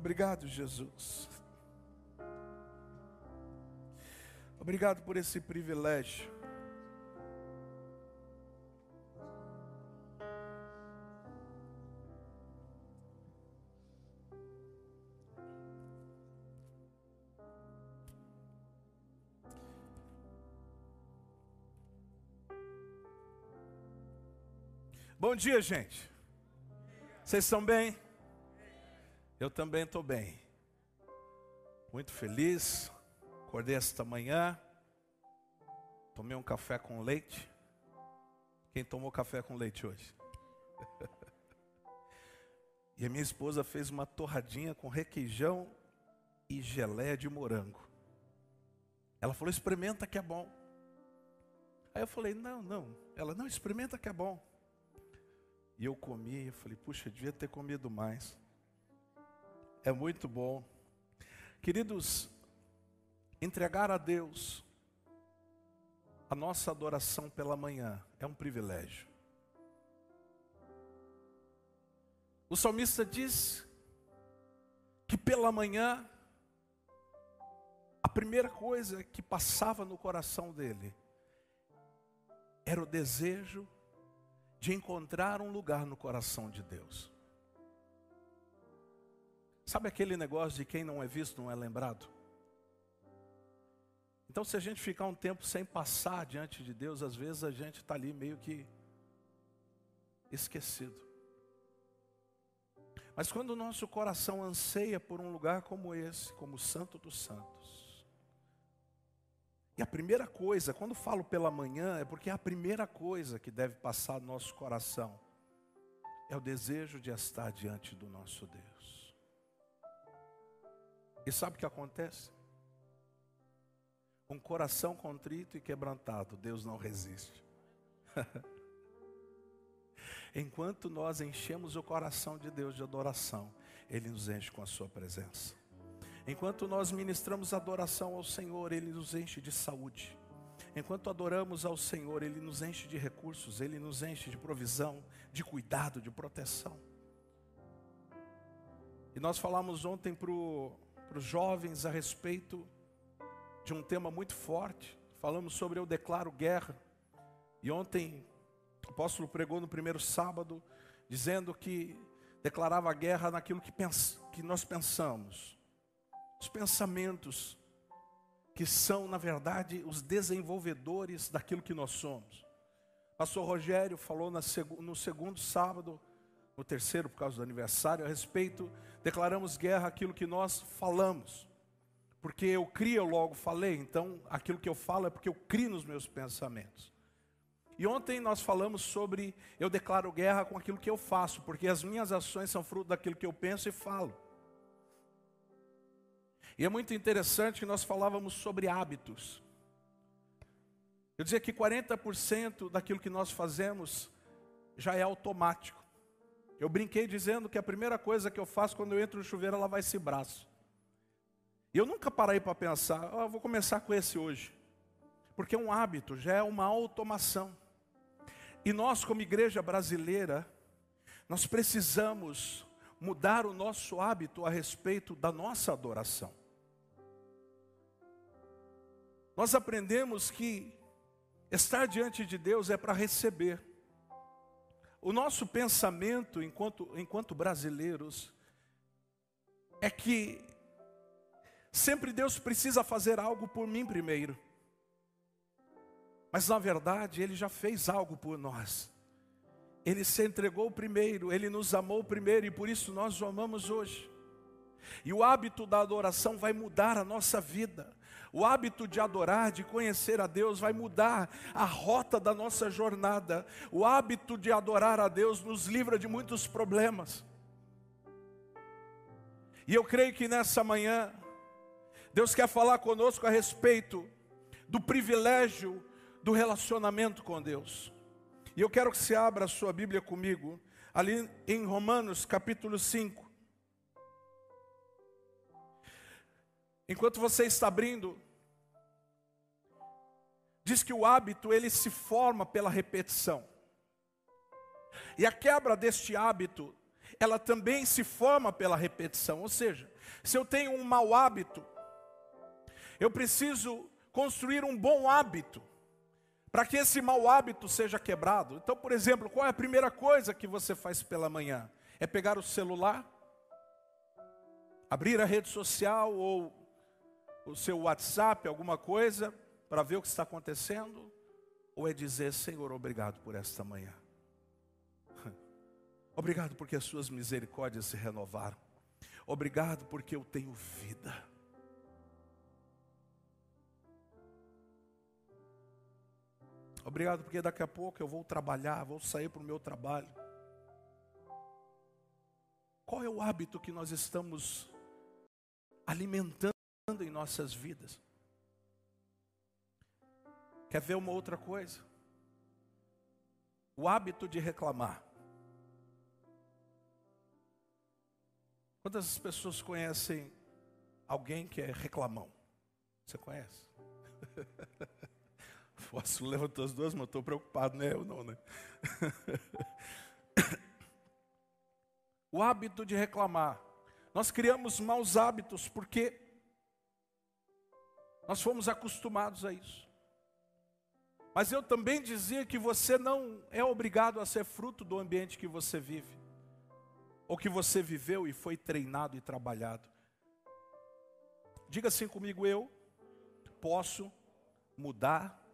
Obrigado, Jesus. Obrigado por esse privilégio. Bom dia, gente. Vocês estão bem? Eu também estou bem. Muito feliz. Acordei esta manhã. Tomei um café com leite. Quem tomou café com leite hoje? e a minha esposa fez uma torradinha com requeijão e geleia de morango. Ela falou: experimenta que é bom. Aí eu falei: não, não. Ela: não, experimenta que é bom. E eu comi, eu falei: puxa, devia ter comido mais. É muito bom. Queridos, entregar a Deus a nossa adoração pela manhã é um privilégio. O salmista diz que pela manhã, a primeira coisa que passava no coração dele era o desejo de encontrar um lugar no coração de Deus. Sabe aquele negócio de quem não é visto não é lembrado? Então, se a gente ficar um tempo sem passar diante de Deus, às vezes a gente está ali meio que esquecido. Mas quando o nosso coração anseia por um lugar como esse, como o Santo dos Santos, e a primeira coisa, quando falo pela manhã, é porque é a primeira coisa que deve passar no nosso coração é o desejo de estar diante do nosso Deus. E sabe o que acontece? Um coração contrito e quebrantado, Deus não resiste. Enquanto nós enchemos o coração de Deus de adoração, Ele nos enche com a Sua presença. Enquanto nós ministramos adoração ao Senhor, Ele nos enche de saúde. Enquanto adoramos ao Senhor, Ele nos enche de recursos, Ele nos enche de provisão, de cuidado, de proteção. E nós falamos ontem para o para os jovens a respeito de um tema muito forte. Falamos sobre eu declaro guerra. E ontem o apóstolo pregou no primeiro sábado, dizendo que declarava guerra naquilo que, pens que nós pensamos. Os pensamentos que são, na verdade, os desenvolvedores daquilo que nós somos. Pastor Rogério falou no segundo sábado no terceiro, por causa do aniversário, a respeito, declaramos guerra àquilo que nós falamos. Porque eu crio, eu logo falei, então aquilo que eu falo é porque eu crio nos meus pensamentos. E ontem nós falamos sobre eu declaro guerra com aquilo que eu faço, porque as minhas ações são fruto daquilo que eu penso e falo. E é muito interessante que nós falávamos sobre hábitos. Eu dizia que 40% daquilo que nós fazemos já é automático. Eu brinquei dizendo que a primeira coisa que eu faço quando eu entro no chuveiro é lavar esse braço. E eu nunca parei para pensar, oh, vou começar com esse hoje. Porque é um hábito, já é uma automação. E nós, como igreja brasileira, nós precisamos mudar o nosso hábito a respeito da nossa adoração. Nós aprendemos que estar diante de Deus é para receber. O nosso pensamento, enquanto, enquanto brasileiros, é que sempre Deus precisa fazer algo por mim primeiro. Mas na verdade, Ele já fez algo por nós. Ele se entregou primeiro, Ele nos amou primeiro e por isso nós o amamos hoje. E o hábito da adoração vai mudar a nossa vida. O hábito de adorar, de conhecer a Deus, vai mudar a rota da nossa jornada. O hábito de adorar a Deus nos livra de muitos problemas. E eu creio que nessa manhã, Deus quer falar conosco a respeito do privilégio do relacionamento com Deus. E eu quero que você abra a sua Bíblia comigo, ali em Romanos capítulo 5. Enquanto você está abrindo, diz que o hábito ele se forma pela repetição. E a quebra deste hábito, ela também se forma pela repetição. Ou seja, se eu tenho um mau hábito, eu preciso construir um bom hábito para que esse mau hábito seja quebrado. Então, por exemplo, qual é a primeira coisa que você faz pela manhã? É pegar o celular, abrir a rede social ou o seu WhatsApp, alguma coisa, para ver o que está acontecendo? Ou é dizer, Senhor, obrigado por esta manhã. Obrigado porque as suas misericórdias se renovaram. Obrigado porque eu tenho vida. Obrigado porque daqui a pouco eu vou trabalhar, vou sair para o meu trabalho. Qual é o hábito que nós estamos alimentando em nossas vidas? Quer ver uma outra coisa? O hábito de reclamar. Quantas pessoas conhecem alguém que é reclamão? Você conhece? O apóstolo levantou as duas mãos, estou preocupado, não é eu não, né? o hábito de reclamar. Nós criamos maus hábitos porque nós fomos acostumados a isso. Mas eu também dizia que você não é obrigado a ser fruto do ambiente que você vive, ou que você viveu e foi treinado e trabalhado. Diga assim comigo: eu posso mudar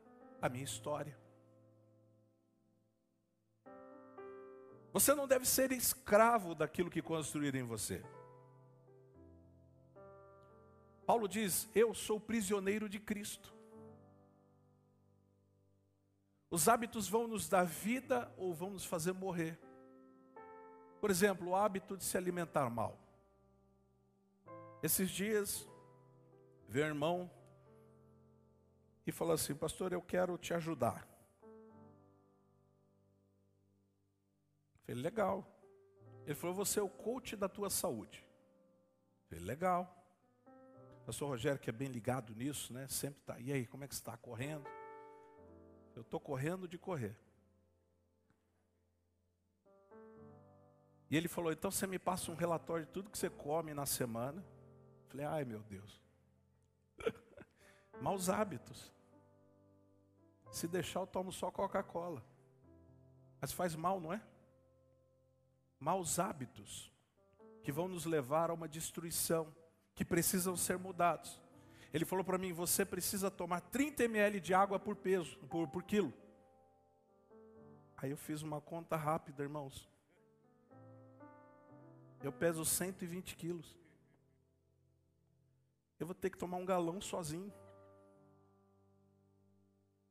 a minha história. Você não deve ser escravo daquilo que construíram em você. Paulo diz: Eu sou prisioneiro de Cristo. Os hábitos vão nos dar vida ou vão nos fazer morrer. Por exemplo, o hábito de se alimentar mal. Esses dias, ver irmão e falou assim: Pastor, eu quero te ajudar. Falei, legal. Ele falou: Você é o coach da tua saúde. Falei, legal. Pastor Rogério, que é bem ligado nisso, né? Sempre está. E aí, como é que está? Correndo? Eu estou correndo de correr. E ele falou: Então você me passa um relatório de tudo que você come na semana. Falei: Ai meu Deus. Maus hábitos. Se deixar, eu tomo só Coca-Cola. Mas faz mal, não é? Maus hábitos que vão nos levar a uma destruição, que precisam ser mudados. Ele falou para mim: você precisa tomar 30 ml de água por peso, por, por quilo. Aí eu fiz uma conta rápida, irmãos. Eu peso 120 quilos. Eu vou ter que tomar um galão sozinho.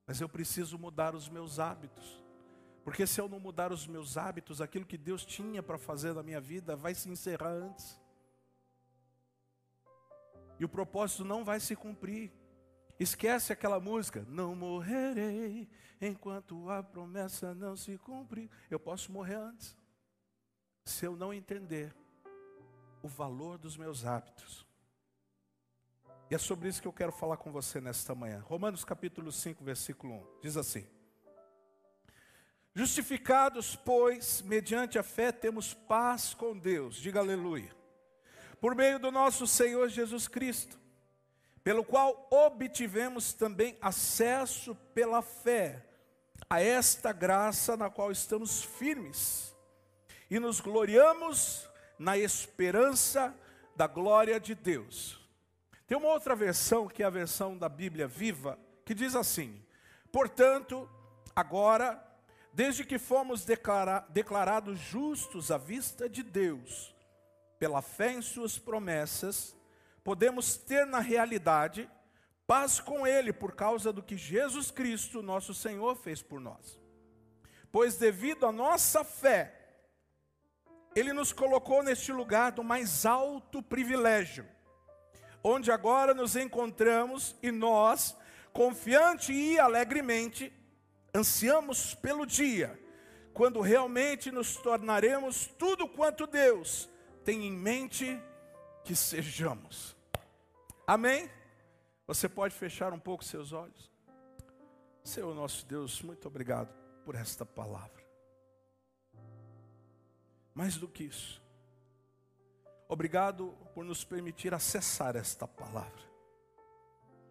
Mas eu preciso mudar os meus hábitos. Porque se eu não mudar os meus hábitos, aquilo que Deus tinha para fazer na minha vida vai se encerrar antes. E o propósito não vai se cumprir. Esquece aquela música, não morrerei enquanto a promessa não se cumprir. Eu posso morrer antes. Se eu não entender o valor dos meus hábitos. E é sobre isso que eu quero falar com você nesta manhã. Romanos capítulo 5, versículo 1. Diz assim: Justificados, pois, mediante a fé, temos paz com Deus. Diga aleluia. Por meio do nosso Senhor Jesus Cristo, pelo qual obtivemos também acesso pela fé a esta graça na qual estamos firmes e nos gloriamos na esperança da glória de Deus. Tem uma outra versão, que é a versão da Bíblia viva, que diz assim: Portanto, agora, desde que fomos declara declarados justos à vista de Deus, pela fé em Suas promessas, podemos ter na realidade paz com Ele por causa do que Jesus Cristo, nosso Senhor, fez por nós. Pois, devido à nossa fé, Ele nos colocou neste lugar do mais alto privilégio onde agora nos encontramos e nós, confiante e alegremente, ansiamos pelo dia, quando realmente nos tornaremos tudo quanto Deus tem em mente que sejamos. Amém? Você pode fechar um pouco seus olhos? Senhor nosso Deus, muito obrigado por esta palavra. Mais do que isso, obrigado por nos permitir acessar esta palavra.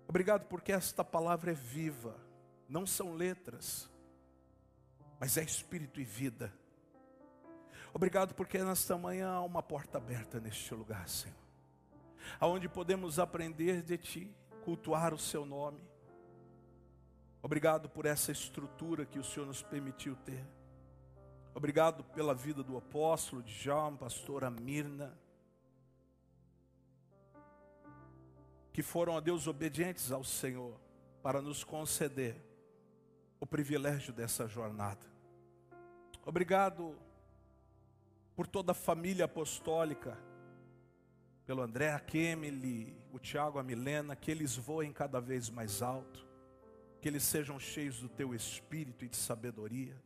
Obrigado porque esta palavra é viva, não são letras, mas é espírito e vida. Obrigado porque nesta manhã há uma porta aberta neste lugar, Senhor, aonde podemos aprender de Ti, cultuar o Seu nome. Obrigado por essa estrutura que o Senhor nos permitiu ter. Obrigado pela vida do apóstolo, de João, pastora Mirna, que foram a Deus obedientes ao Senhor para nos conceder o privilégio dessa jornada. Obrigado por toda a família apostólica, pelo André, a Kemily, o Tiago, a Milena, que eles voem cada vez mais alto, que eles sejam cheios do teu espírito e de sabedoria.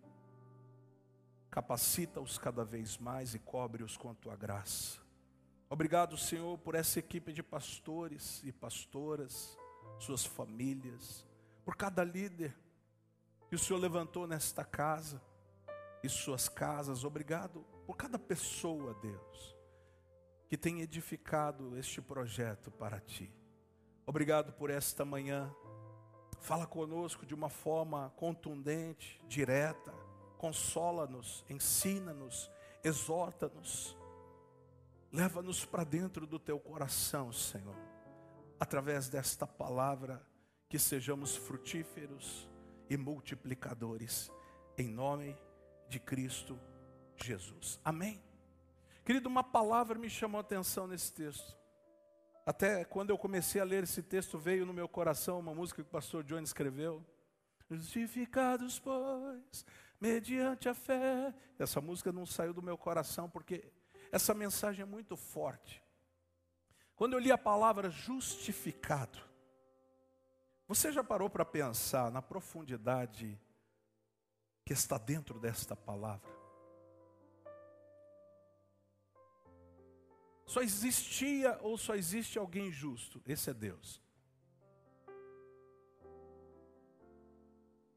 Capacita-os cada vez mais e cobre-os com a tua graça. Obrigado, Senhor, por essa equipe de pastores e pastoras, suas famílias, por cada líder que o Senhor levantou nesta casa e suas casas. Obrigado por cada pessoa, Deus, que tem edificado este projeto para ti. Obrigado por esta manhã. Fala conosco de uma forma contundente, direta. Consola-nos, ensina-nos, exorta-nos. Leva-nos para dentro do teu coração, Senhor. Através desta palavra, que sejamos frutíferos e multiplicadores. Em nome de Cristo Jesus. Amém? Querido, uma palavra me chamou a atenção nesse texto. Até quando eu comecei a ler esse texto, veio no meu coração uma música que o pastor John escreveu. Justificados, pois, mediante a fé. Essa música não saiu do meu coração porque essa mensagem é muito forte. Quando eu li a palavra justificado, você já parou para pensar na profundidade que está dentro desta palavra? Só existia ou só existe alguém justo? Esse é Deus.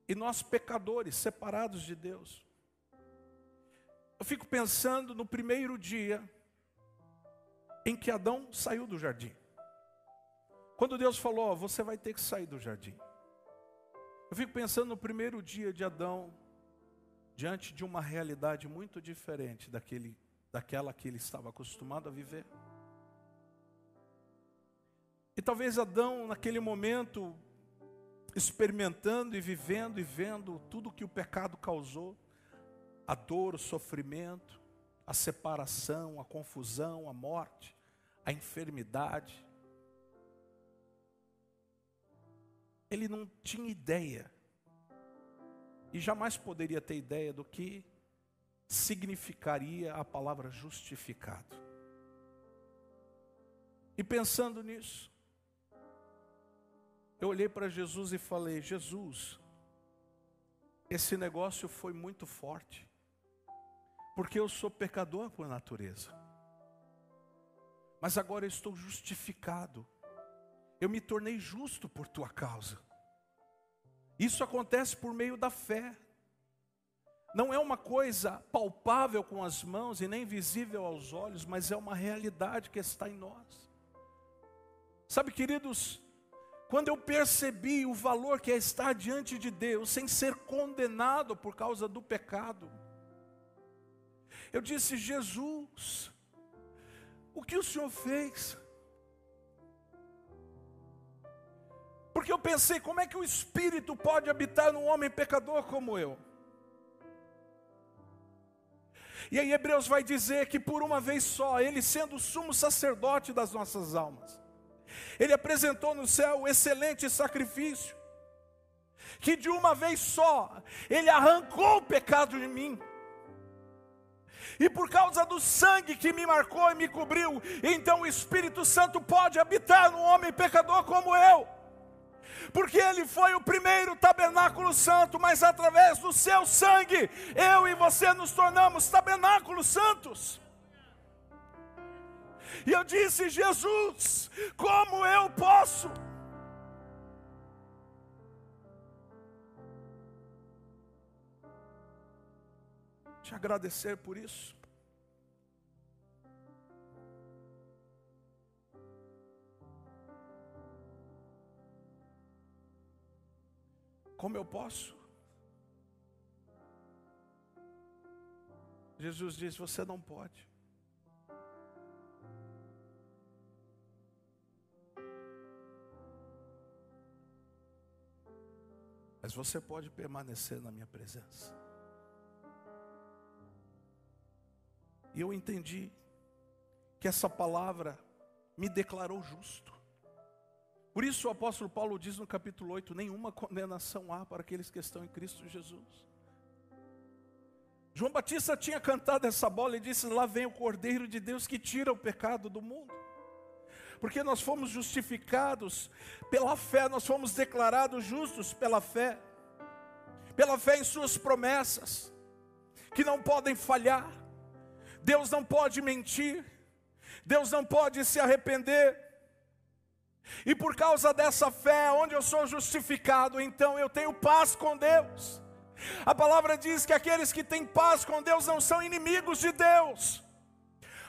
E nós, pecadores, separados de Deus. Eu fico pensando no primeiro dia em que Adão saiu do jardim. Quando Deus falou, você vai ter que sair do jardim. Eu fico pensando no primeiro dia de Adão, diante de uma realidade muito diferente daquele, daquela que ele estava acostumado a viver. E talvez Adão, naquele momento, experimentando e vivendo e vendo tudo que o pecado causou, a dor, o sofrimento, a separação, a confusão, a morte, a enfermidade, ele não tinha ideia, e jamais poderia ter ideia do que significaria a palavra justificado. E pensando nisso, eu olhei para Jesus e falei: Jesus, esse negócio foi muito forte, porque eu sou pecador por natureza, mas agora eu estou justificado eu me tornei justo por tua causa. Isso acontece por meio da fé. Não é uma coisa palpável com as mãos e nem visível aos olhos, mas é uma realidade que está em nós. Sabe, queridos, quando eu percebi o valor que é estar diante de Deus sem ser condenado por causa do pecado, eu disse: Jesus, o que o Senhor fez? Porque eu pensei, como é que o Espírito pode habitar num homem pecador como eu? E aí Hebreus vai dizer que por uma vez só, ele sendo o sumo sacerdote das nossas almas, ele apresentou no céu o excelente sacrifício, que de uma vez só, ele arrancou o pecado de mim. E por causa do sangue que me marcou e me cobriu, então o Espírito Santo pode habitar num homem pecador como eu porque ele foi o primeiro tabernáculo santo, mas através do seu sangue, eu e você nos tornamos tabernáculos santos. E eu disse: Jesus, como eu posso? Te agradecer por isso. Como eu posso? Jesus diz: Você não pode. Mas você pode permanecer na minha presença. E eu entendi que essa palavra me declarou justo. Por isso o apóstolo Paulo diz no capítulo 8: nenhuma condenação há para aqueles que estão em Cristo Jesus. João Batista tinha cantado essa bola e disse: Lá vem o Cordeiro de Deus que tira o pecado do mundo. Porque nós fomos justificados pela fé, nós fomos declarados justos pela fé, pela fé em Suas promessas, que não podem falhar. Deus não pode mentir, Deus não pode se arrepender. E por causa dessa fé, onde eu sou justificado, então eu tenho paz com Deus. A palavra diz que aqueles que têm paz com Deus não são inimigos de Deus.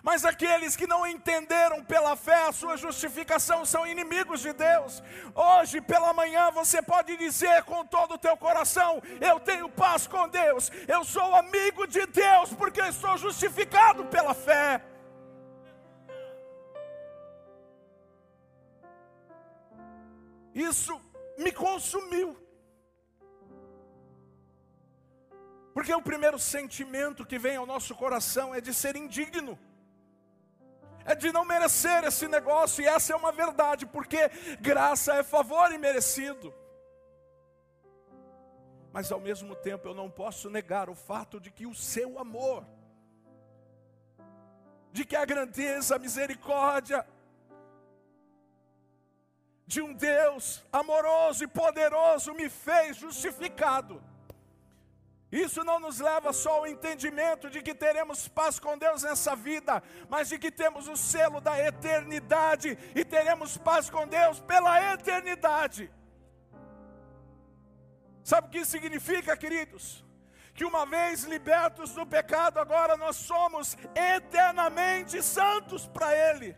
Mas aqueles que não entenderam pela fé a sua justificação são inimigos de Deus. Hoje pela manhã você pode dizer com todo o teu coração: Eu tenho paz com Deus, eu sou amigo de Deus, porque eu estou justificado pela fé. Isso me consumiu. Porque o primeiro sentimento que vem ao nosso coração é de ser indigno, é de não merecer esse negócio, e essa é uma verdade, porque graça é favor imerecido. Mas ao mesmo tempo eu não posso negar o fato de que o seu amor, de que a grandeza, a misericórdia, de um Deus amoroso e poderoso me fez justificado. Isso não nos leva só ao entendimento de que teremos paz com Deus nessa vida, mas de que temos o selo da eternidade e teremos paz com Deus pela eternidade. Sabe o que isso significa, queridos? Que uma vez libertos do pecado, agora nós somos eternamente santos para Ele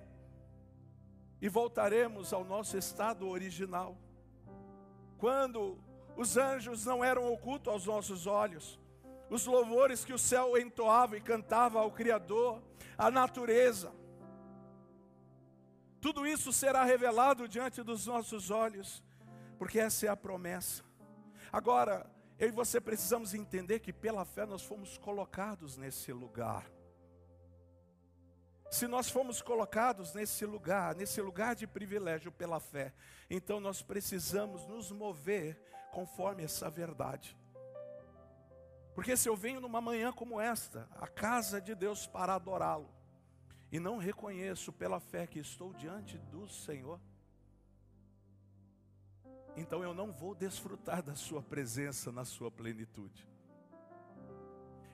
e voltaremos ao nosso estado original. Quando os anjos não eram ocultos aos nossos olhos, os louvores que o céu entoava e cantava ao Criador, à natureza, tudo isso será revelado diante dos nossos olhos, porque essa é a promessa. Agora, eu e você precisamos entender que pela fé nós fomos colocados nesse lugar. Se nós fomos colocados nesse lugar, nesse lugar de privilégio pela fé, então nós precisamos nos mover conforme essa verdade. Porque se eu venho numa manhã como esta, a casa de Deus para adorá-lo, e não reconheço pela fé que estou diante do Senhor, então eu não vou desfrutar da Sua presença na Sua plenitude.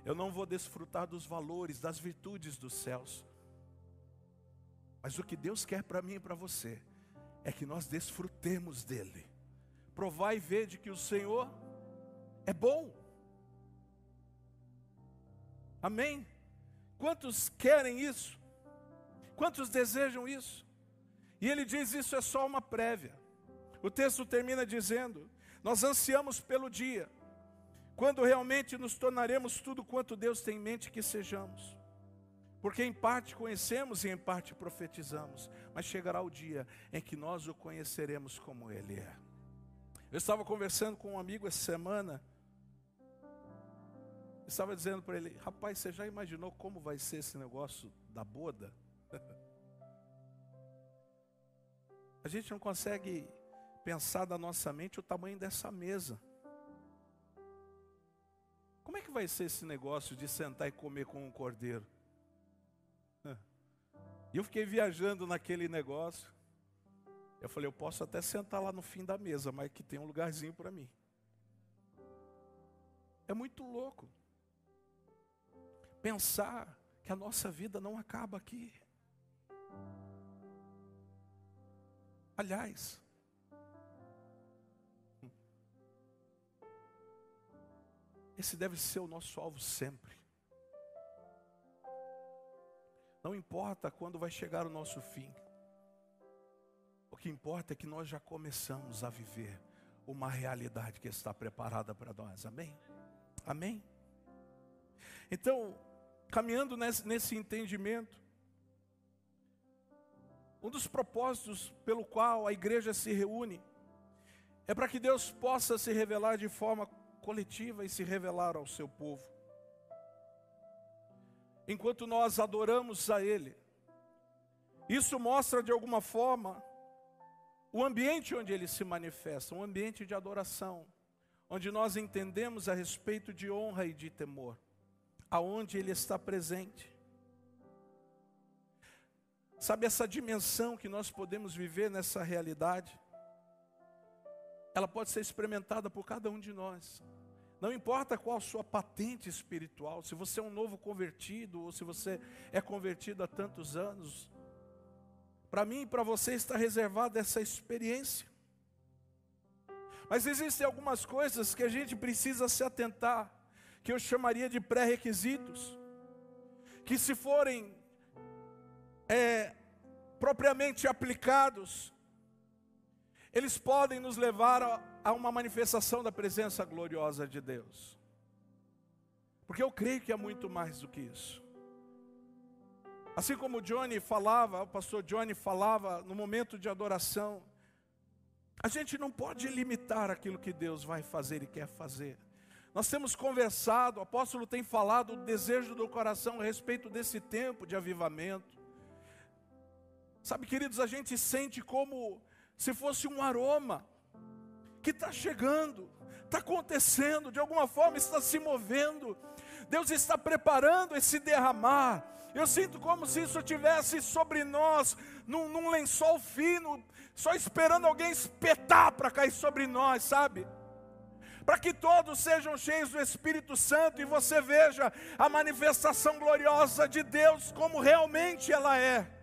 Eu não vou desfrutar dos valores, das virtudes dos céus. Mas o que Deus quer para mim e para você é que nós desfrutemos dele. Provar e ver de que o Senhor é bom. Amém? Quantos querem isso? Quantos desejam isso? E ele diz: Isso é só uma prévia. O texto termina dizendo: Nós ansiamos pelo dia, quando realmente nos tornaremos tudo quanto Deus tem em mente que sejamos. Porque em parte conhecemos e em parte profetizamos, mas chegará o dia em que nós o conheceremos como Ele é. Eu estava conversando com um amigo essa semana, estava dizendo para ele: Rapaz, você já imaginou como vai ser esse negócio da boda? A gente não consegue pensar da nossa mente o tamanho dessa mesa. Como é que vai ser esse negócio de sentar e comer com um cordeiro? E eu fiquei viajando naquele negócio. Eu falei, eu posso até sentar lá no fim da mesa, mas que tem um lugarzinho para mim. É muito louco. Pensar que a nossa vida não acaba aqui. Aliás, esse deve ser o nosso alvo sempre. Não importa quando vai chegar o nosso fim. O que importa é que nós já começamos a viver uma realidade que está preparada para nós. Amém? Amém? Então, caminhando nesse, nesse entendimento, um dos propósitos pelo qual a igreja se reúne é para que Deus possa se revelar de forma coletiva e se revelar ao seu povo. Enquanto nós adoramos a Ele, isso mostra de alguma forma o ambiente onde Ele se manifesta, um ambiente de adoração, onde nós entendemos a respeito de honra e de temor, aonde Ele está presente. Sabe essa dimensão que nós podemos viver nessa realidade? Ela pode ser experimentada por cada um de nós. Não importa qual a sua patente espiritual, se você é um novo convertido ou se você é convertido há tantos anos. Para mim e para você está reservada essa experiência. Mas existem algumas coisas que a gente precisa se atentar, que eu chamaria de pré-requisitos, que se forem é, propriamente aplicados, eles podem nos levar a, uma manifestação da presença gloriosa de Deus. Porque eu creio que é muito mais do que isso. Assim como o Johnny falava, o pastor Johnny falava no momento de adoração, a gente não pode limitar aquilo que Deus vai fazer e quer fazer. Nós temos conversado, o apóstolo tem falado o desejo do coração a respeito desse tempo de avivamento. Sabe, queridos, a gente sente como se fosse um aroma que está chegando, está acontecendo, de alguma forma está se movendo. Deus está preparando esse derramar. Eu sinto como se isso tivesse sobre nós, num, num lençol fino, só esperando alguém espetar para cair sobre nós, sabe? Para que todos sejam cheios do Espírito Santo e você veja a manifestação gloriosa de Deus como realmente ela é.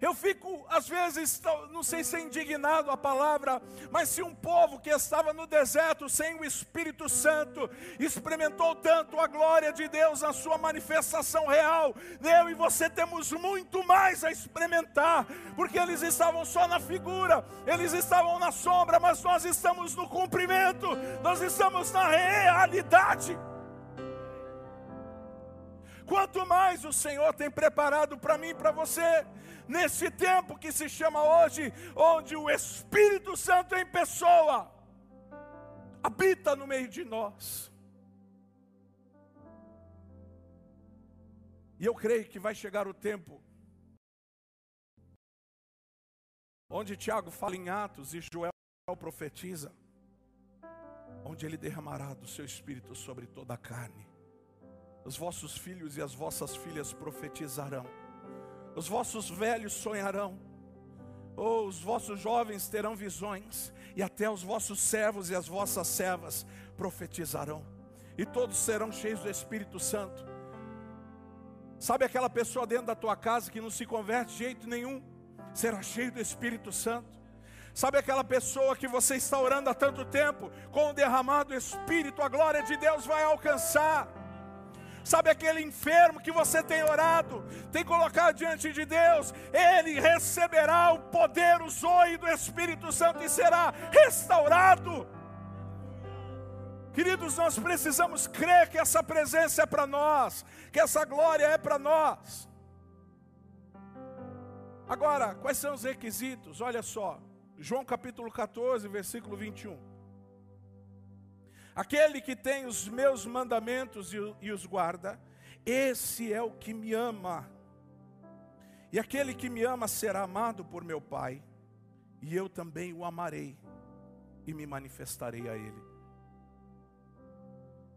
Eu fico, às vezes, não sei se é indignado a palavra, mas se um povo que estava no deserto sem o Espírito Santo experimentou tanto a glória de Deus na sua manifestação real, eu e você temos muito mais a experimentar, porque eles estavam só na figura, eles estavam na sombra, mas nós estamos no cumprimento, nós estamos na realidade. Quanto mais o Senhor tem preparado para mim e para você, nesse tempo que se chama hoje, onde o Espírito Santo em pessoa habita no meio de nós. E eu creio que vai chegar o tempo onde Tiago fala em Atos e Joel profetiza, onde ele derramará do seu espírito sobre toda a carne. Os vossos filhos e as vossas filhas profetizarão os vossos velhos sonharão, ou os vossos jovens terão visões, e até os vossos servos e as vossas servas profetizarão, e todos serão cheios do Espírito Santo. Sabe aquela pessoa dentro da tua casa que não se converte de jeito nenhum, será cheio do Espírito Santo. Sabe aquela pessoa que você está orando há tanto tempo, com o derramado Espírito, a glória de Deus vai alcançar. Sabe aquele enfermo que você tem orado, tem colocado diante de Deus, ele receberá o poder, o zoe do Espírito Santo e será restaurado. Queridos, nós precisamos crer que essa presença é para nós, que essa glória é para nós. Agora, quais são os requisitos? Olha só, João capítulo 14, versículo 21. Aquele que tem os meus mandamentos e os guarda, esse é o que me ama. E aquele que me ama será amado por meu Pai, e eu também o amarei e me manifestarei a ele.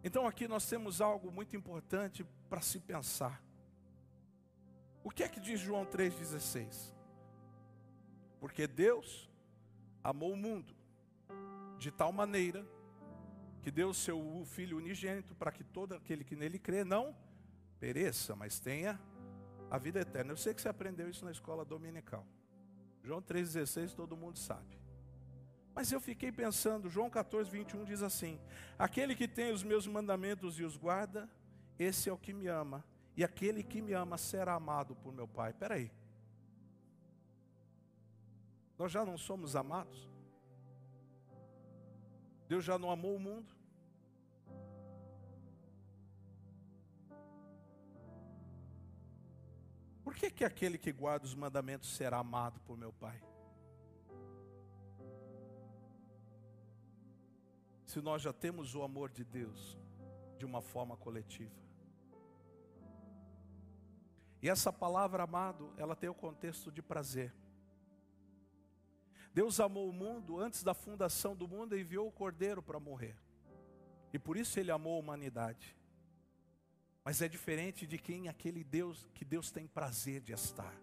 Então aqui nós temos algo muito importante para se pensar. O que é que diz João 3,16? Porque Deus amou o mundo de tal maneira que deu seu Filho unigênito para que todo aquele que nele crê não pereça, mas tenha a vida eterna. Eu sei que você aprendeu isso na escola dominical. João 3,16 todo mundo sabe. Mas eu fiquei pensando, João 14, 21 diz assim: Aquele que tem os meus mandamentos e os guarda, esse é o que me ama. E aquele que me ama será amado por meu Pai. Espera aí. Nós já não somos amados? Deus já não amou o mundo? Por que, que aquele que guarda os mandamentos será amado por meu Pai? Se nós já temos o amor de Deus de uma forma coletiva. E essa palavra amado, ela tem o contexto de prazer. Deus amou o mundo antes da fundação do mundo e enviou o Cordeiro para morrer. E por isso ele amou a humanidade. Mas é diferente de quem aquele Deus que Deus tem prazer de estar.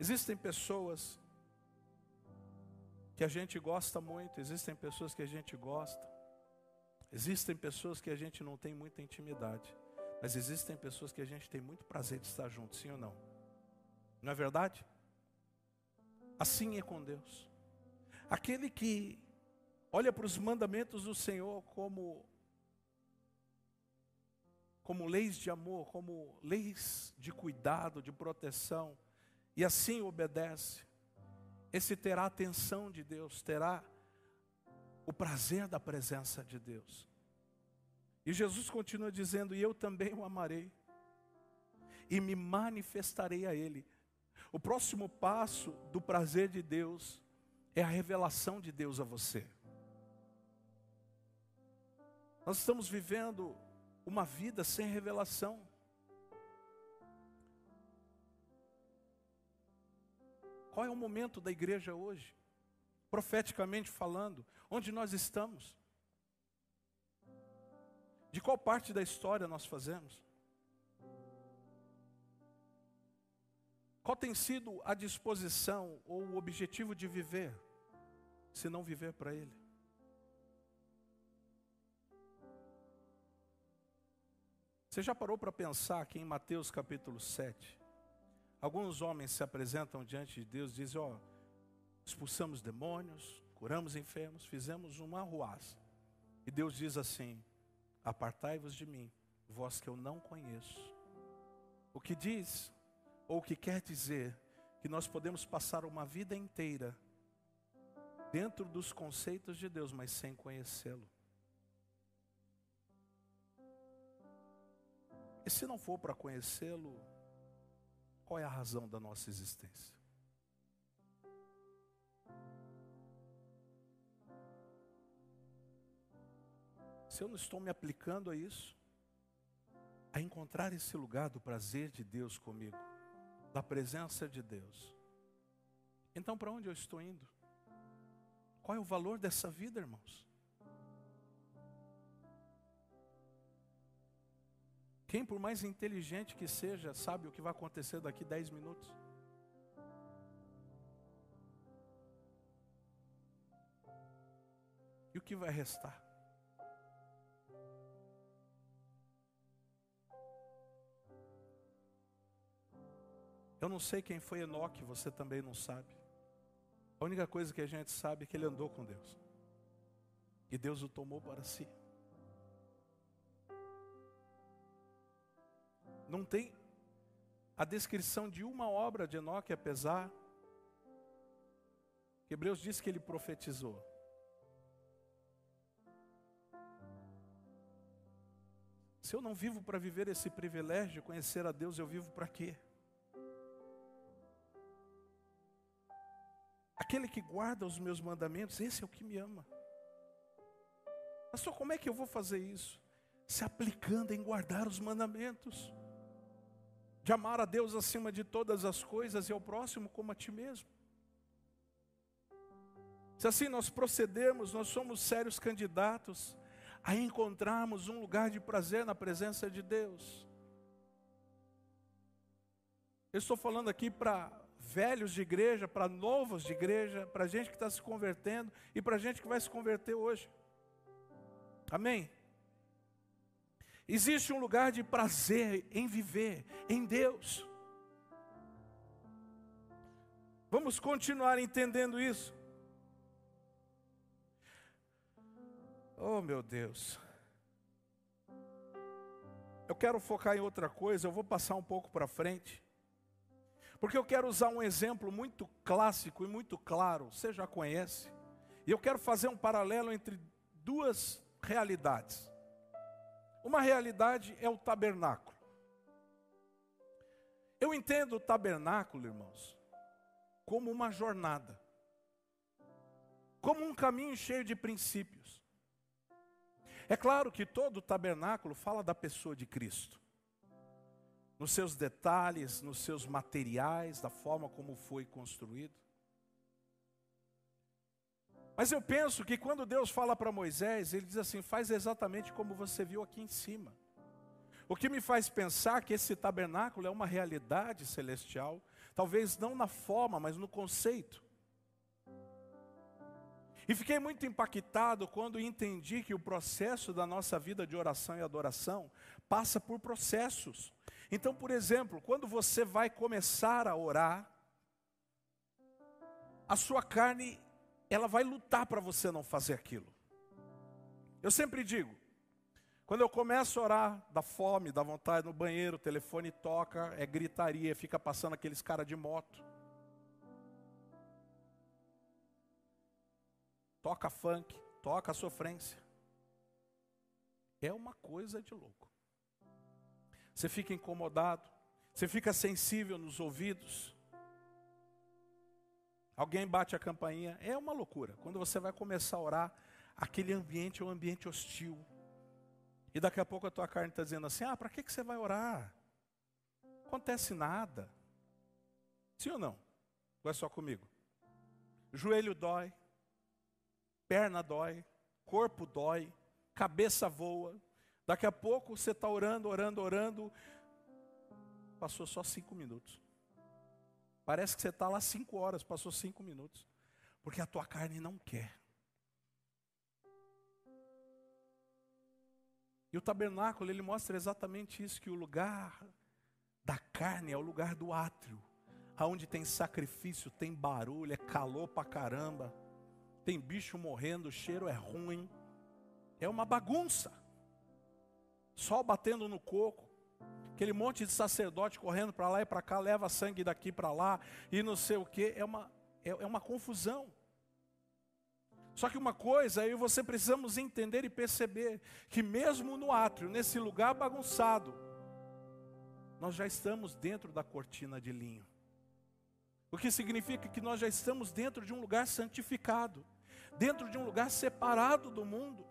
Existem pessoas que a gente gosta muito, existem pessoas que a gente gosta. Existem pessoas que a gente não tem muita intimidade, mas existem pessoas que a gente tem muito prazer de estar junto, sim ou não? Não é verdade? Assim é com Deus. Aquele que olha para os mandamentos do Senhor como como leis de amor, como leis de cuidado, de proteção, e assim obedece. Esse terá a atenção de Deus, terá o prazer da presença de Deus. E Jesus continua dizendo: E eu também o amarei, e me manifestarei a Ele. O próximo passo do prazer de Deus é a revelação de Deus a você. Nós estamos vivendo uma vida sem revelação. Qual é o momento da igreja hoje? Profeticamente falando, onde nós estamos? De qual parte da história nós fazemos? Qual tem sido a disposição ou o objetivo de viver, se não viver para Ele? Você já parou para pensar que em Mateus capítulo 7, alguns homens se apresentam diante de Deus e dizem: Ó, expulsamos demônios, curamos enfermos, fizemos uma arruaça. E Deus diz assim: Apartai-vos de mim, vós que eu não conheço. O que diz ou o que quer dizer que nós podemos passar uma vida inteira dentro dos conceitos de Deus, mas sem conhecê-lo. E se não for para conhecê-lo, qual é a razão da nossa existência? Se eu não estou me aplicando a isso, a encontrar esse lugar do prazer de Deus comigo, da presença de Deus. Então, para onde eu estou indo? Qual é o valor dessa vida, irmãos? Quem, por mais inteligente que seja, sabe o que vai acontecer daqui 10 minutos? E o que vai restar? Eu não sei quem foi Enoque, você também não sabe. A única coisa que a gente sabe é que ele andou com Deus. E Deus o tomou para si. Não tem a descrição de uma obra de Enoque, apesar. Hebreus diz que ele profetizou. Se eu não vivo para viver esse privilégio de conhecer a Deus, eu vivo para quê? Aquele que guarda os meus mandamentos, esse é o que me ama. Pastor, como é que eu vou fazer isso? Se aplicando em guardar os mandamentos, de amar a Deus acima de todas as coisas e ao próximo como a ti mesmo. Se assim nós procedermos, nós somos sérios candidatos a encontrarmos um lugar de prazer na presença de Deus. Eu estou falando aqui para velhos de igreja, para novos de igreja, para gente que está se convertendo e para gente que vai se converter hoje. Amém? Existe um lugar de prazer em viver em Deus. Vamos continuar entendendo isso. Oh, meu Deus. Eu quero focar em outra coisa, eu vou passar um pouco para frente. Porque eu quero usar um exemplo muito clássico e muito claro, você já conhece. E eu quero fazer um paralelo entre duas realidades. Uma realidade é o tabernáculo. Eu entendo o tabernáculo, irmãos, como uma jornada, como um caminho cheio de princípios. É claro que todo tabernáculo fala da pessoa de Cristo, nos seus detalhes, nos seus materiais, da forma como foi construído. Mas eu penso que quando Deus fala para Moisés, ele diz assim: faz exatamente como você viu aqui em cima. O que me faz pensar que esse tabernáculo é uma realidade celestial, talvez não na forma, mas no conceito. E fiquei muito impactado quando entendi que o processo da nossa vida de oração e adoração passa por processos. Então, por exemplo, quando você vai começar a orar, a sua carne, ela vai lutar para você não fazer aquilo. Eu sempre digo, quando eu começo a orar, da fome, da vontade no banheiro, o telefone toca, é gritaria, fica passando aqueles cara de moto. Toca funk, toca sofrência. É uma coisa de louco. Você fica incomodado, você fica sensível nos ouvidos. Alguém bate a campainha, é uma loucura. Quando você vai começar a orar, aquele ambiente é um ambiente hostil. E daqui a pouco a tua carne está dizendo assim: ah, para que, que você vai orar? Acontece nada. Sim ou não? Ou é só comigo? Joelho dói, perna dói, corpo dói, cabeça voa. Daqui a pouco você está orando, orando, orando. Passou só cinco minutos. Parece que você está lá cinco horas, passou cinco minutos. Porque a tua carne não quer. E o tabernáculo, ele mostra exatamente isso, que o lugar da carne é o lugar do átrio, aonde tem sacrifício, tem barulho, é calor pra caramba, tem bicho morrendo, o cheiro é ruim, é uma bagunça. Sol batendo no coco, aquele monte de sacerdote correndo para lá e para cá, leva sangue daqui para lá e não sei o que, é uma, é, é uma confusão. Só que uma coisa, eu e você precisamos entender e perceber que mesmo no átrio, nesse lugar bagunçado, nós já estamos dentro da cortina de linho. O que significa que nós já estamos dentro de um lugar santificado, dentro de um lugar separado do mundo,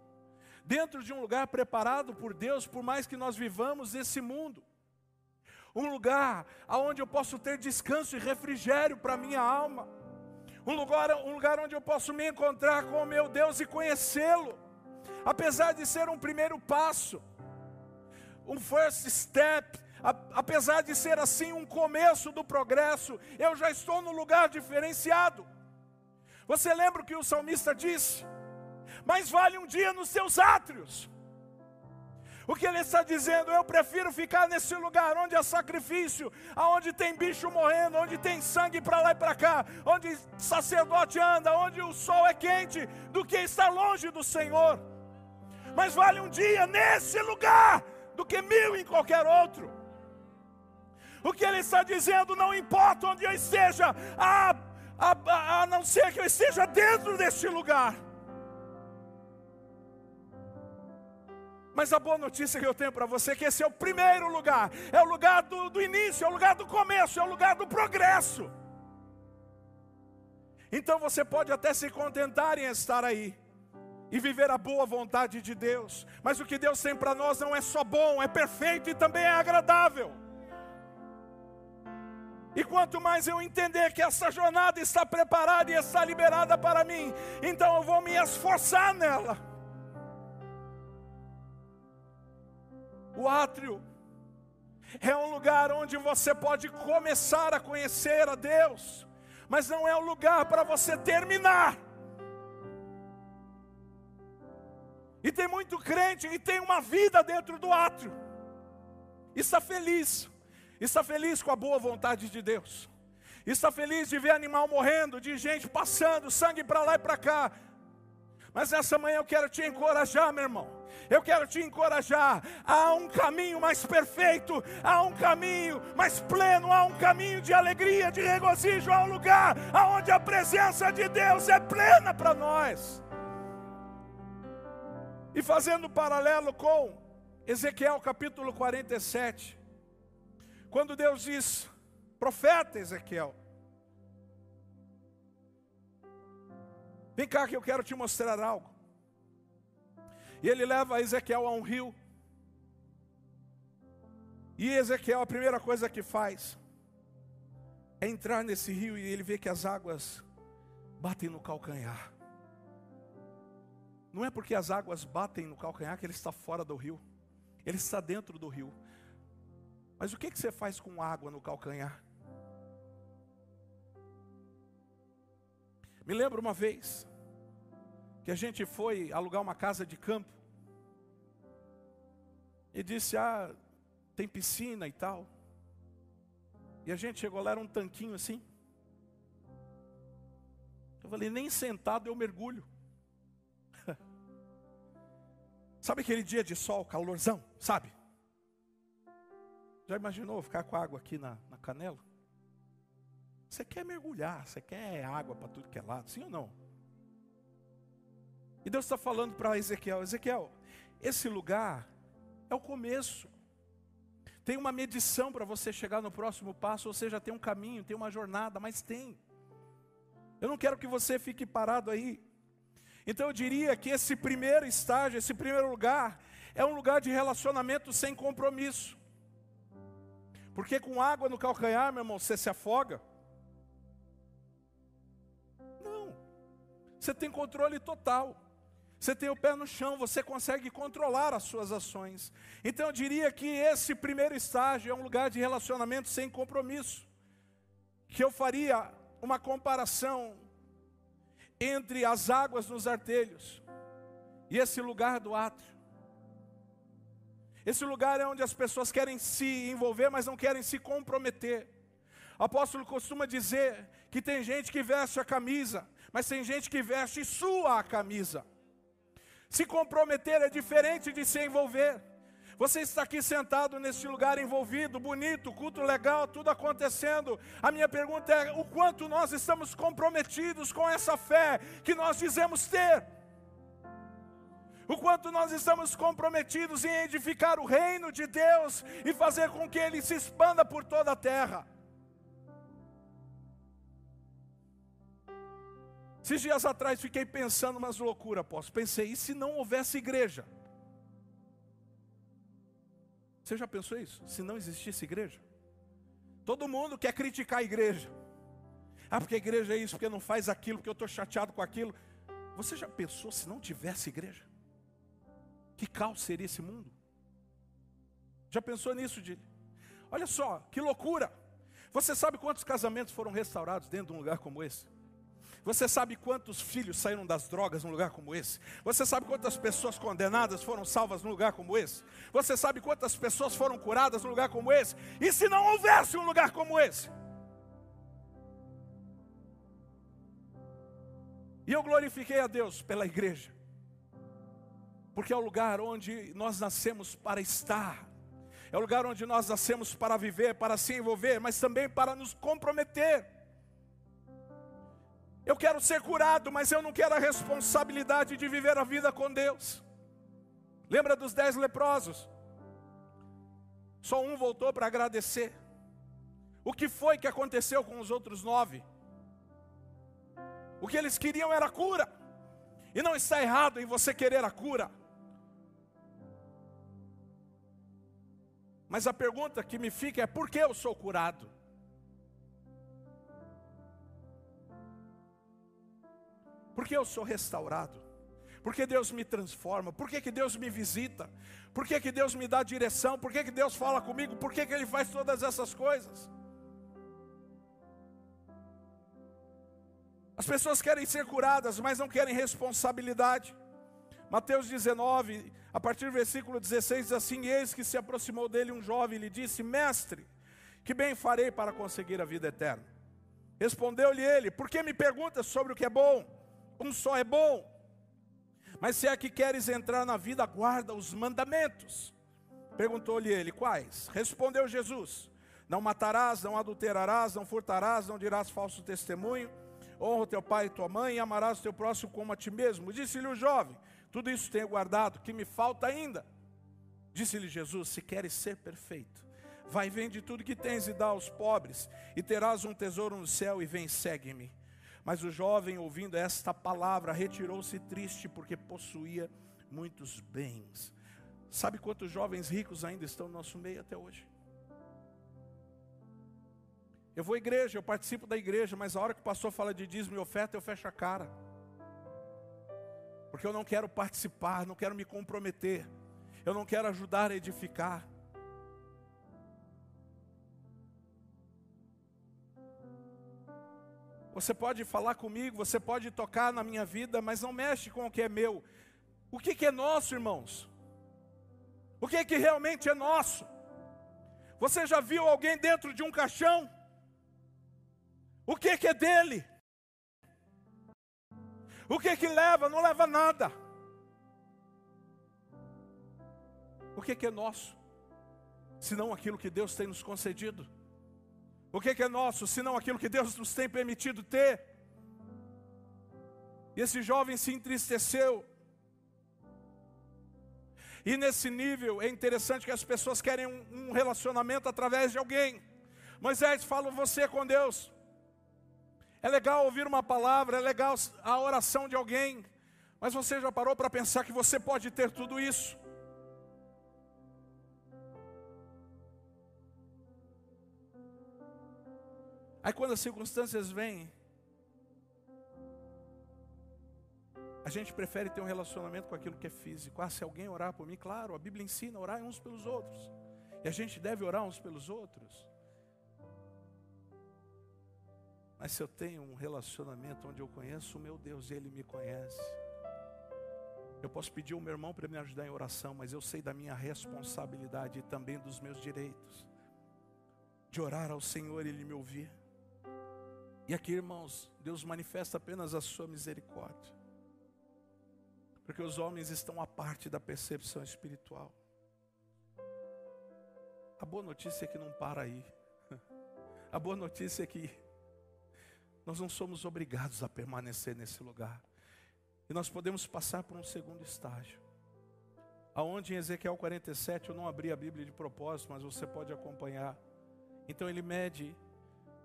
dentro de um lugar preparado por Deus, por mais que nós vivamos esse mundo. Um lugar aonde eu posso ter descanso e refrigério para minha alma um lugar, um lugar onde eu posso me encontrar com o meu Deus e conhecê-lo, apesar de ser um primeiro passo, um first step, apesar de ser assim um começo do progresso, eu já estou no lugar diferenciado. Você lembra o que o salmista disse? Mais vale um dia nos seus átrios o que ele está dizendo, eu prefiro ficar nesse lugar onde há sacrifício, aonde tem bicho morrendo, onde tem sangue para lá e para cá, onde sacerdote anda, onde o sol é quente, do que estar longe do Senhor. Mas vale um dia nesse lugar do que mil em qualquer outro. O que ele está dizendo, não importa onde eu esteja, a, a, a não ser que eu esteja dentro deste lugar. Mas a boa notícia que eu tenho para você é que esse é o primeiro lugar, é o lugar do, do início, é o lugar do começo, é o lugar do progresso. Então você pode até se contentar em estar aí e viver a boa vontade de Deus, mas o que Deus tem para nós não é só bom, é perfeito e também é agradável. E quanto mais eu entender que essa jornada está preparada e está liberada para mim, então eu vou me esforçar nela. O átrio é um lugar onde você pode começar a conhecer a Deus, mas não é um lugar para você terminar. E tem muito crente e tem uma vida dentro do átrio. Está feliz. Está feliz com a boa vontade de Deus. Está feliz de ver animal morrendo, de gente passando, sangue para lá e para cá. Mas nessa manhã eu quero te encorajar, meu irmão. Eu quero te encorajar. Há um caminho mais perfeito, há um caminho mais pleno, há um caminho de alegria, de regozijo, há um lugar onde a presença de Deus é plena para nós. E fazendo paralelo com Ezequiel capítulo 47, quando Deus diz, profeta Ezequiel, Vem cá que eu quero te mostrar algo. E ele leva Ezequiel a um rio. E Ezequiel, a primeira coisa que faz é entrar nesse rio e ele vê que as águas batem no calcanhar. Não é porque as águas batem no calcanhar que ele está fora do rio, ele está dentro do rio. Mas o que, que você faz com água no calcanhar? Me lembro uma vez que a gente foi alugar uma casa de campo e disse: Ah, tem piscina e tal. E a gente chegou lá, era um tanquinho assim. Eu falei: Nem sentado eu mergulho. sabe aquele dia de sol, calorzão? Sabe? Já imaginou ficar com água aqui na, na canela? Você quer mergulhar, você quer água para tudo que é lado, sim ou não? E Deus está falando para Ezequiel: Ezequiel, esse lugar é o começo. Tem uma medição para você chegar no próximo passo, ou seja, tem um caminho, tem uma jornada, mas tem. Eu não quero que você fique parado aí. Então eu diria que esse primeiro estágio, esse primeiro lugar, é um lugar de relacionamento sem compromisso. Porque com água no calcanhar, meu irmão, você se afoga. Você tem controle total. Você tem o pé no chão, você consegue controlar as suas ações. Então eu diria que esse primeiro estágio é um lugar de relacionamento sem compromisso. Que eu faria uma comparação entre as águas nos artelhos e esse lugar do átrio. Esse lugar é onde as pessoas querem se envolver, mas não querem se comprometer. O apóstolo costuma dizer que tem gente que veste a camisa, mas tem gente que veste sua camisa. Se comprometer é diferente de se envolver. Você está aqui sentado nesse lugar envolvido, bonito, culto legal, tudo acontecendo. A minha pergunta é: o quanto nós estamos comprometidos com essa fé que nós dizemos ter? O quanto nós estamos comprometidos em edificar o reino de Deus e fazer com que ele se expanda por toda a terra? Esses dias atrás fiquei pensando umas loucuras, apóstolo. Pensei, e se não houvesse igreja? Você já pensou isso? Se não existisse igreja? Todo mundo quer criticar a igreja. Ah, porque a igreja é isso, porque não faz aquilo, porque eu estou chateado com aquilo. Você já pensou se não tivesse igreja? Que caos seria esse mundo? Já pensou nisso, Dile? Olha só, que loucura! Você sabe quantos casamentos foram restaurados dentro de um lugar como esse? Você sabe quantos filhos saíram das drogas num lugar como esse? Você sabe quantas pessoas condenadas foram salvas num lugar como esse? Você sabe quantas pessoas foram curadas num lugar como esse? E se não houvesse um lugar como esse? E eu glorifiquei a Deus pela igreja, porque é o lugar onde nós nascemos para estar, é o lugar onde nós nascemos para viver, para se envolver, mas também para nos comprometer. Eu quero ser curado, mas eu não quero a responsabilidade de viver a vida com Deus. Lembra dos dez leprosos? Só um voltou para agradecer. O que foi que aconteceu com os outros nove? O que eles queriam era cura. E não está errado em você querer a cura. Mas a pergunta que me fica é: por que eu sou curado? Porque eu sou restaurado. Porque Deus me transforma? Por que, Deus me visita? Por que, Deus me dá direção? Por que, Deus fala comigo? Por que, que Ele faz todas essas coisas? As pessoas querem ser curadas, mas não querem responsabilidade. Mateus 19, a partir do versículo 16, diz assim: Eis que se aproximou dele um jovem e lhe disse: Mestre, que bem farei para conseguir a vida eterna? Respondeu-lhe ele: Por que me perguntas sobre o que é bom? Um só é bom. Mas se é que queres entrar na vida, guarda os mandamentos. Perguntou-lhe ele: Quais? Respondeu Jesus: Não matarás, não adulterarás, não furtarás, não dirás falso testemunho, honra teu pai e tua mãe, e amarás teu próximo como a ti mesmo. Disse-lhe o jovem: Tudo isso tenho guardado, que me falta ainda? Disse-lhe Jesus: Se queres ser perfeito, vai vende tudo que tens e dá aos pobres, e terás um tesouro no céu, e vem, segue-me. Mas o jovem, ouvindo esta palavra, retirou-se triste, porque possuía muitos bens. Sabe quantos jovens ricos ainda estão no nosso meio até hoje? Eu vou à igreja, eu participo da igreja, mas a hora que o pastor fala de dízimo e oferta, eu fecho a cara. Porque eu não quero participar, não quero me comprometer, eu não quero ajudar a edificar. Você pode falar comigo, você pode tocar na minha vida, mas não mexe com o que é meu. O que, que é nosso, irmãos? O que, que realmente é nosso? Você já viu alguém dentro de um caixão? O que, que é dele? O que que leva? Não leva nada. O que que é nosso? Senão aquilo que Deus tem nos concedido. O que é nosso? Senão aquilo que Deus nos tem permitido ter. E esse jovem se entristeceu. E nesse nível é interessante que as pessoas querem um, um relacionamento através de alguém. Moisés fala você com Deus. É legal ouvir uma palavra, é legal a oração de alguém, mas você já parou para pensar que você pode ter tudo isso? Aí quando as circunstâncias vêm, a gente prefere ter um relacionamento com aquilo que é físico. Ah, se alguém orar por mim, claro, a Bíblia ensina a orar uns pelos outros. E a gente deve orar uns pelos outros. Mas se eu tenho um relacionamento onde eu conheço o meu Deus e Ele me conhece, eu posso pedir ao meu irmão para me ajudar em oração, mas eu sei da minha responsabilidade e também dos meus direitos, de orar ao Senhor e Ele me ouvir. E aqui, irmãos, Deus manifesta apenas a sua misericórdia, porque os homens estão à parte da percepção espiritual. A boa notícia é que não para aí. A boa notícia é que nós não somos obrigados a permanecer nesse lugar. E nós podemos passar por um segundo estágio. Aonde em Ezequiel 47 eu não abri a Bíblia de propósito, mas você pode acompanhar. Então ele mede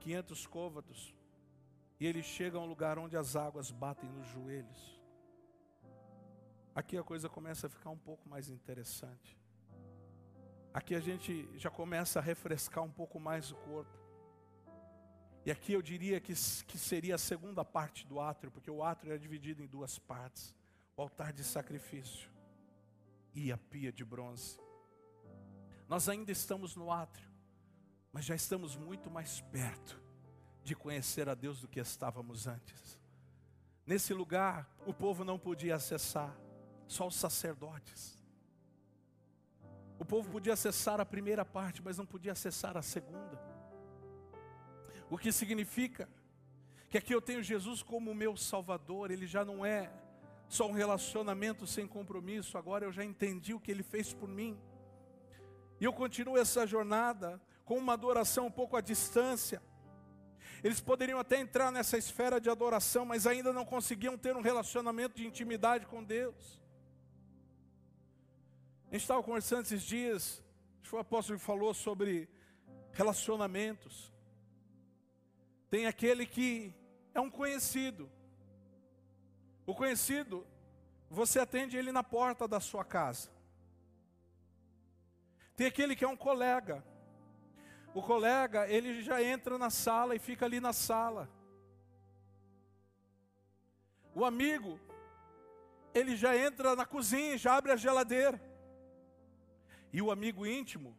500 côvados e ele chega a um lugar onde as águas batem nos joelhos. Aqui a coisa começa a ficar um pouco mais interessante. Aqui a gente já começa a refrescar um pouco mais o corpo. E aqui eu diria que, que seria a segunda parte do átrio, porque o átrio é dividido em duas partes: o altar de sacrifício e a pia de bronze. Nós ainda estamos no átrio, mas já estamos muito mais perto de conhecer a Deus do que estávamos antes. Nesse lugar, o povo não podia acessar, só os sacerdotes. O povo podia acessar a primeira parte, mas não podia acessar a segunda. O que significa que aqui eu tenho Jesus como meu Salvador, ele já não é só um relacionamento sem compromisso, agora eu já entendi o que ele fez por mim. E eu continuo essa jornada com uma adoração um pouco à distância. Eles poderiam até entrar nessa esfera de adoração, mas ainda não conseguiam ter um relacionamento de intimidade com Deus. A gente estava conversando esses dias, o apóstolo falou sobre relacionamentos. Tem aquele que é um conhecido. O conhecido, você atende ele na porta da sua casa. Tem aquele que é um colega. O colega, ele já entra na sala e fica ali na sala. O amigo, ele já entra na cozinha, já abre a geladeira. E o amigo íntimo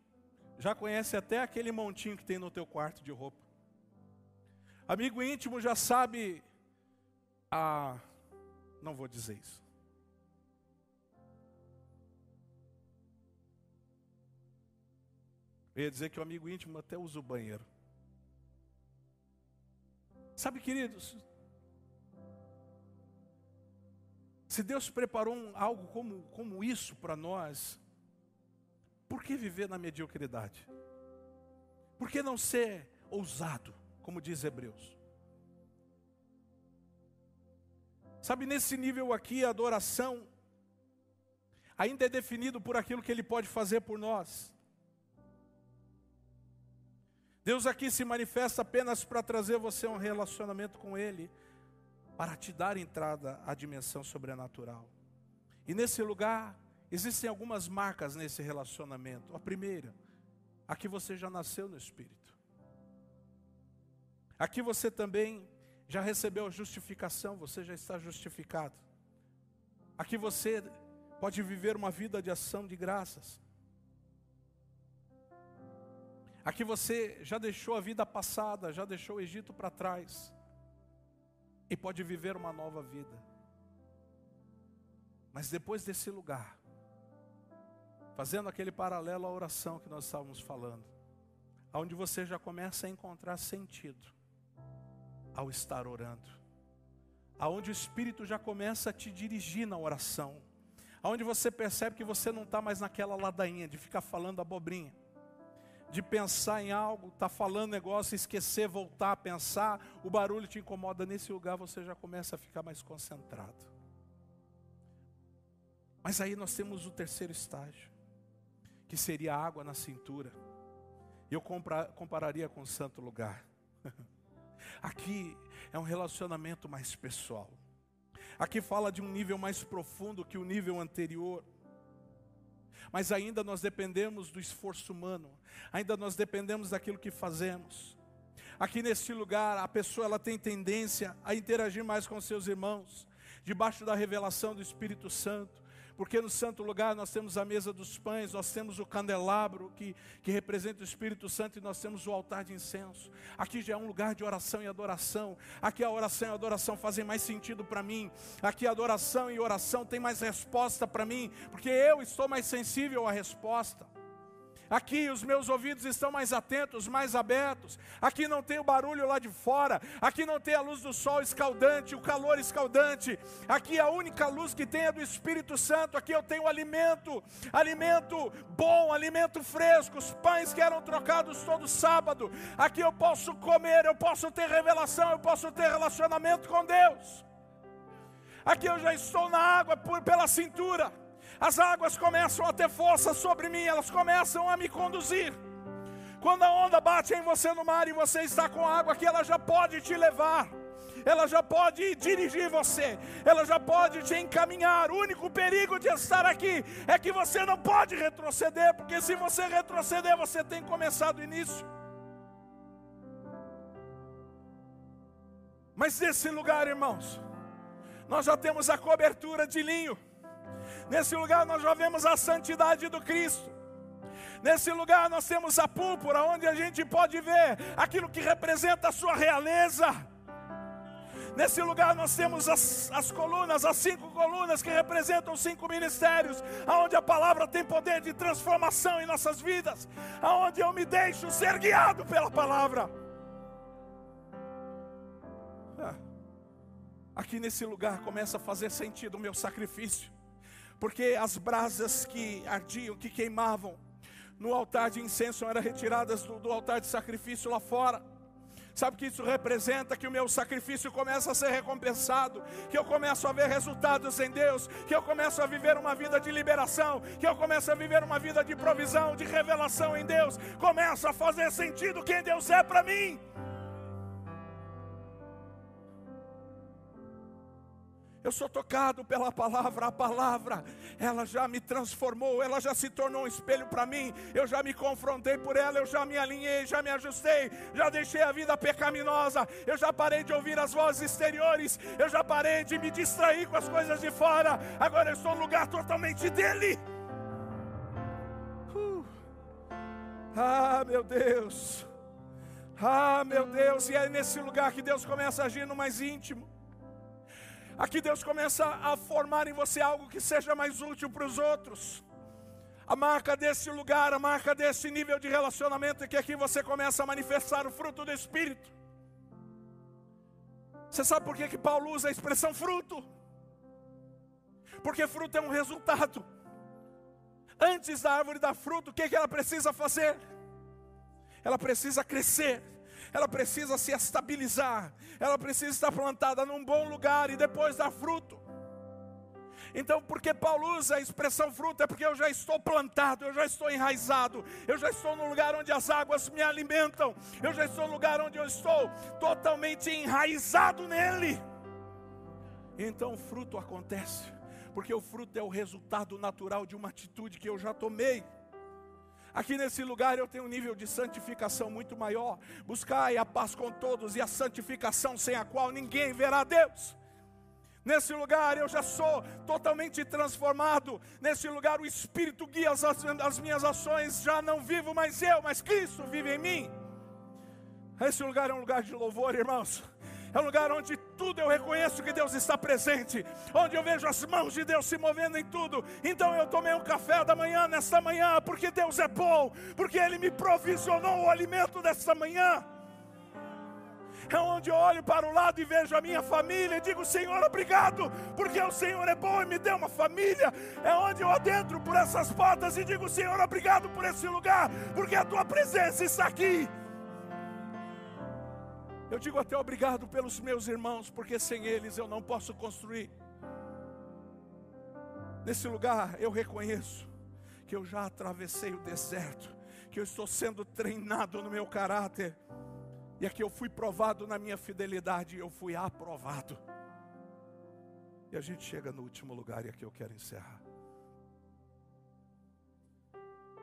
já conhece até aquele montinho que tem no teu quarto de roupa. Amigo íntimo já sabe a. Não vou dizer isso. Eu ia dizer que o amigo íntimo até usa o banheiro. Sabe, queridos? Se Deus preparou um, algo como, como isso para nós, por que viver na mediocridade? Por que não ser ousado, como diz Hebreus? Sabe, nesse nível aqui, a adoração ainda é definido por aquilo que Ele pode fazer por nós. Deus aqui se manifesta apenas para trazer você um relacionamento com Ele, para te dar entrada à dimensão sobrenatural. E nesse lugar, existem algumas marcas nesse relacionamento. A primeira, aqui você já nasceu no Espírito. Aqui você também já recebeu a justificação, você já está justificado. Aqui você pode viver uma vida de ação de graças. Aqui você já deixou a vida passada, já deixou o Egito para trás e pode viver uma nova vida. Mas depois desse lugar, fazendo aquele paralelo à oração que nós estávamos falando, aonde você já começa a encontrar sentido ao estar orando. Aonde o Espírito já começa a te dirigir na oração. Aonde você percebe que você não está mais naquela ladainha de ficar falando abobrinha. De pensar em algo, está falando negócio, esquecer, voltar a pensar, o barulho te incomoda. Nesse lugar você já começa a ficar mais concentrado. Mas aí nós temos o terceiro estágio, que seria a água na cintura. Eu compararia com o santo lugar. Aqui é um relacionamento mais pessoal. Aqui fala de um nível mais profundo que o nível anterior. Mas ainda nós dependemos do esforço humano, ainda nós dependemos daquilo que fazemos. Aqui neste lugar, a pessoa ela tem tendência a interagir mais com seus irmãos, debaixo da revelação do Espírito Santo porque no santo lugar nós temos a mesa dos pães, nós temos o candelabro que, que representa o Espírito Santo e nós temos o altar de incenso. Aqui já é um lugar de oração e adoração. Aqui a oração e a adoração fazem mais sentido para mim. Aqui a adoração e oração tem mais resposta para mim, porque eu estou mais sensível à resposta. Aqui os meus ouvidos estão mais atentos, mais abertos. Aqui não tem o barulho lá de fora. Aqui não tem a luz do sol escaldante, o calor escaldante. Aqui a única luz que tem é do Espírito Santo. Aqui eu tenho alimento, alimento bom, alimento fresco, os pães que eram trocados todo sábado. Aqui eu posso comer, eu posso ter revelação, eu posso ter relacionamento com Deus. Aqui eu já estou na água por, pela cintura as águas começam a ter força sobre mim, elas começam a me conduzir. Quando a onda bate em você no mar e você está com água aqui, ela já pode te levar, ela já pode dirigir você, ela já pode te encaminhar. O único perigo de estar aqui é que você não pode retroceder, porque se você retroceder, você tem começado o início. Mas nesse lugar, irmãos, nós já temos a cobertura de linho. Nesse lugar nós já vemos a santidade do Cristo. Nesse lugar nós temos a púrpura, onde a gente pode ver aquilo que representa a sua realeza. Nesse lugar nós temos as, as colunas, as cinco colunas que representam os cinco ministérios, aonde a palavra tem poder de transformação em nossas vidas, aonde eu me deixo ser guiado pela palavra. Ah, aqui nesse lugar começa a fazer sentido o meu sacrifício porque as brasas que ardiam, que queimavam no altar de incenso eram retiradas do, do altar de sacrifício lá fora. Sabe o que isso representa? Que o meu sacrifício começa a ser recompensado, que eu começo a ver resultados em Deus, que eu começo a viver uma vida de liberação, que eu começo a viver uma vida de provisão, de revelação em Deus, começa a fazer sentido quem Deus é para mim. Eu sou tocado pela palavra, a palavra, ela já me transformou, ela já se tornou um espelho para mim. Eu já me confrontei por ela, eu já me alinhei, já me ajustei, já deixei a vida pecaminosa, eu já parei de ouvir as vozes exteriores, eu já parei de me distrair com as coisas de fora. Agora eu estou no lugar totalmente dele. Uh. Ah, meu Deus. Ah, meu Deus, e é nesse lugar que Deus começa a agir no mais íntimo. Aqui Deus começa a formar em você algo que seja mais útil para os outros. A marca desse lugar, a marca desse nível de relacionamento é que aqui você começa a manifestar o fruto do Espírito. Você sabe por que, que Paulo usa a expressão fruto? Porque fruto é um resultado. Antes da árvore dar fruto, o que, que ela precisa fazer? Ela precisa crescer, ela precisa se estabilizar, ela precisa estar plantada num bom lugar e depois dar fruto. Então, porque Paulo usa a expressão fruto, é porque eu já estou plantado, eu já estou enraizado, eu já estou no lugar onde as águas me alimentam, eu já estou no lugar onde eu estou totalmente enraizado nele. Então, fruto acontece, porque o fruto é o resultado natural de uma atitude que eu já tomei. Aqui nesse lugar eu tenho um nível de santificação muito maior. Buscai a paz com todos e a santificação sem a qual ninguém verá Deus. Nesse lugar eu já sou totalmente transformado. Nesse lugar o Espírito guia as, as, minhas ações. Já não vivo mais eu, mas Cristo vive em mim. Esse lugar é um lugar de louvor, irmãos. É um lugar onde tudo eu reconheço que Deus está presente, onde eu vejo as mãos de Deus se movendo em tudo. Então eu tomei um café da manhã nesta manhã, porque Deus é bom, porque Ele me provisionou o alimento desta manhã é onde eu olho para o lado e vejo a minha família e digo: Senhor, obrigado, porque o Senhor é bom e me deu uma família. É onde eu adentro por essas portas e digo: Senhor, obrigado por esse lugar, porque a tua presença está aqui. Eu digo até obrigado pelos meus irmãos, porque sem eles eu não posso construir. Nesse lugar eu reconheço que eu já atravessei o deserto, que eu estou sendo treinado no meu caráter e aqui eu fui provado na minha fidelidade, eu fui aprovado. E a gente chega no último lugar, e aqui eu quero encerrar.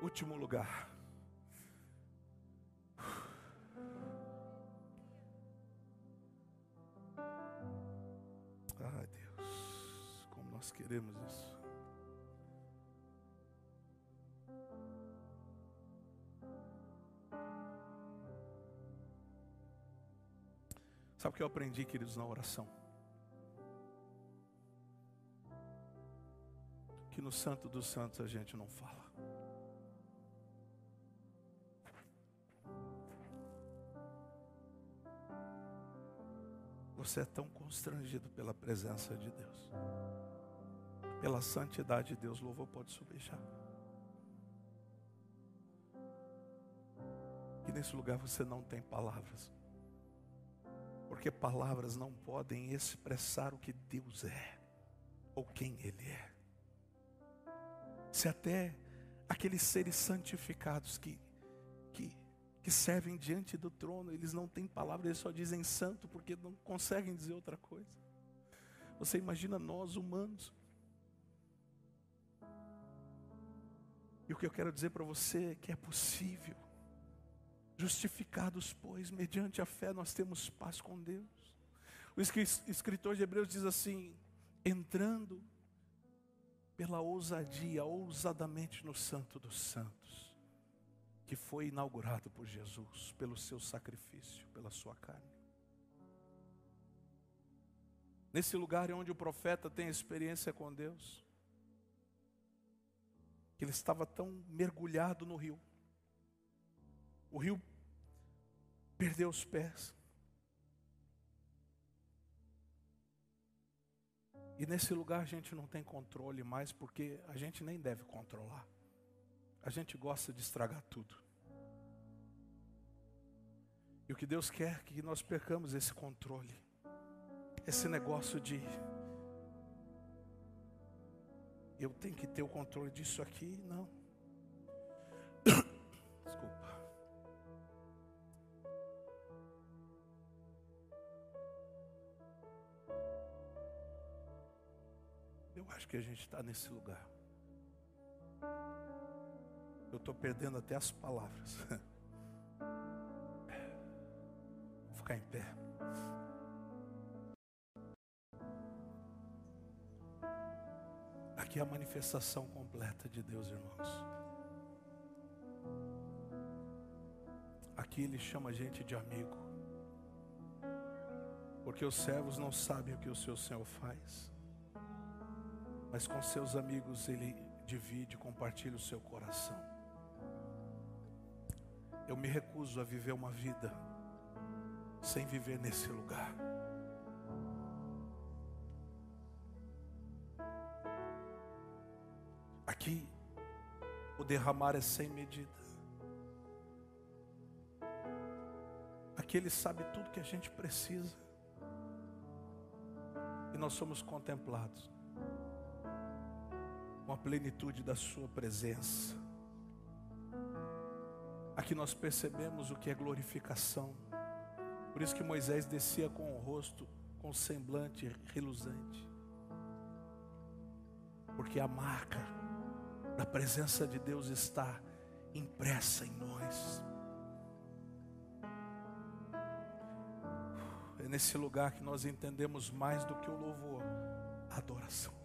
Último lugar. Nós queremos isso. Sabe o que eu aprendi, queridos, na oração? Que no Santo dos Santos a gente não fala. Você é tão constrangido pela presença de Deus, pela santidade de Deus, louvor pode subir já. Que nesse lugar você não tem palavras. Porque palavras não podem expressar o que Deus é ou quem Ele é. Se até aqueles seres santificados que, que, que servem diante do trono, eles não têm palavras, eles só dizem santo porque não conseguem dizer outra coisa. Você imagina nós humanos. E o que eu quero dizer para você é que é possível Justificados, pois, mediante a fé, nós temos paz com Deus. O escritor de Hebreus diz assim: entrando pela ousadia, ousadamente no Santo dos Santos, que foi inaugurado por Jesus, pelo seu sacrifício, pela sua carne. Nesse lugar é onde o profeta tem experiência com Deus, que ele estava tão mergulhado no rio, o rio perdeu os pés. E nesse lugar a gente não tem controle mais, porque a gente nem deve controlar. A gente gosta de estragar tudo. E o que Deus quer é que nós percamos esse controle. Esse negócio de eu tenho que ter o controle disso aqui, não. acho que a gente está nesse lugar. Eu estou perdendo até as palavras. Vou ficar em pé. É a manifestação completa de Deus, irmãos. Aqui Ele chama a gente de amigo. Porque os servos não sabem o que o seu Senhor faz mas com seus amigos ele divide, compartilha o seu coração. Eu me recuso a viver uma vida sem viver nesse lugar. Derramar é sem medida. Aqui Ele sabe tudo que a gente precisa. E nós somos contemplados com a plenitude da Sua presença. Aqui nós percebemos o que é glorificação. Por isso que Moisés descia com o rosto, com o semblante reluzente. Porque a marca da presença de Deus está impressa em nós. É nesse lugar que nós entendemos mais do que o louvor, a adoração.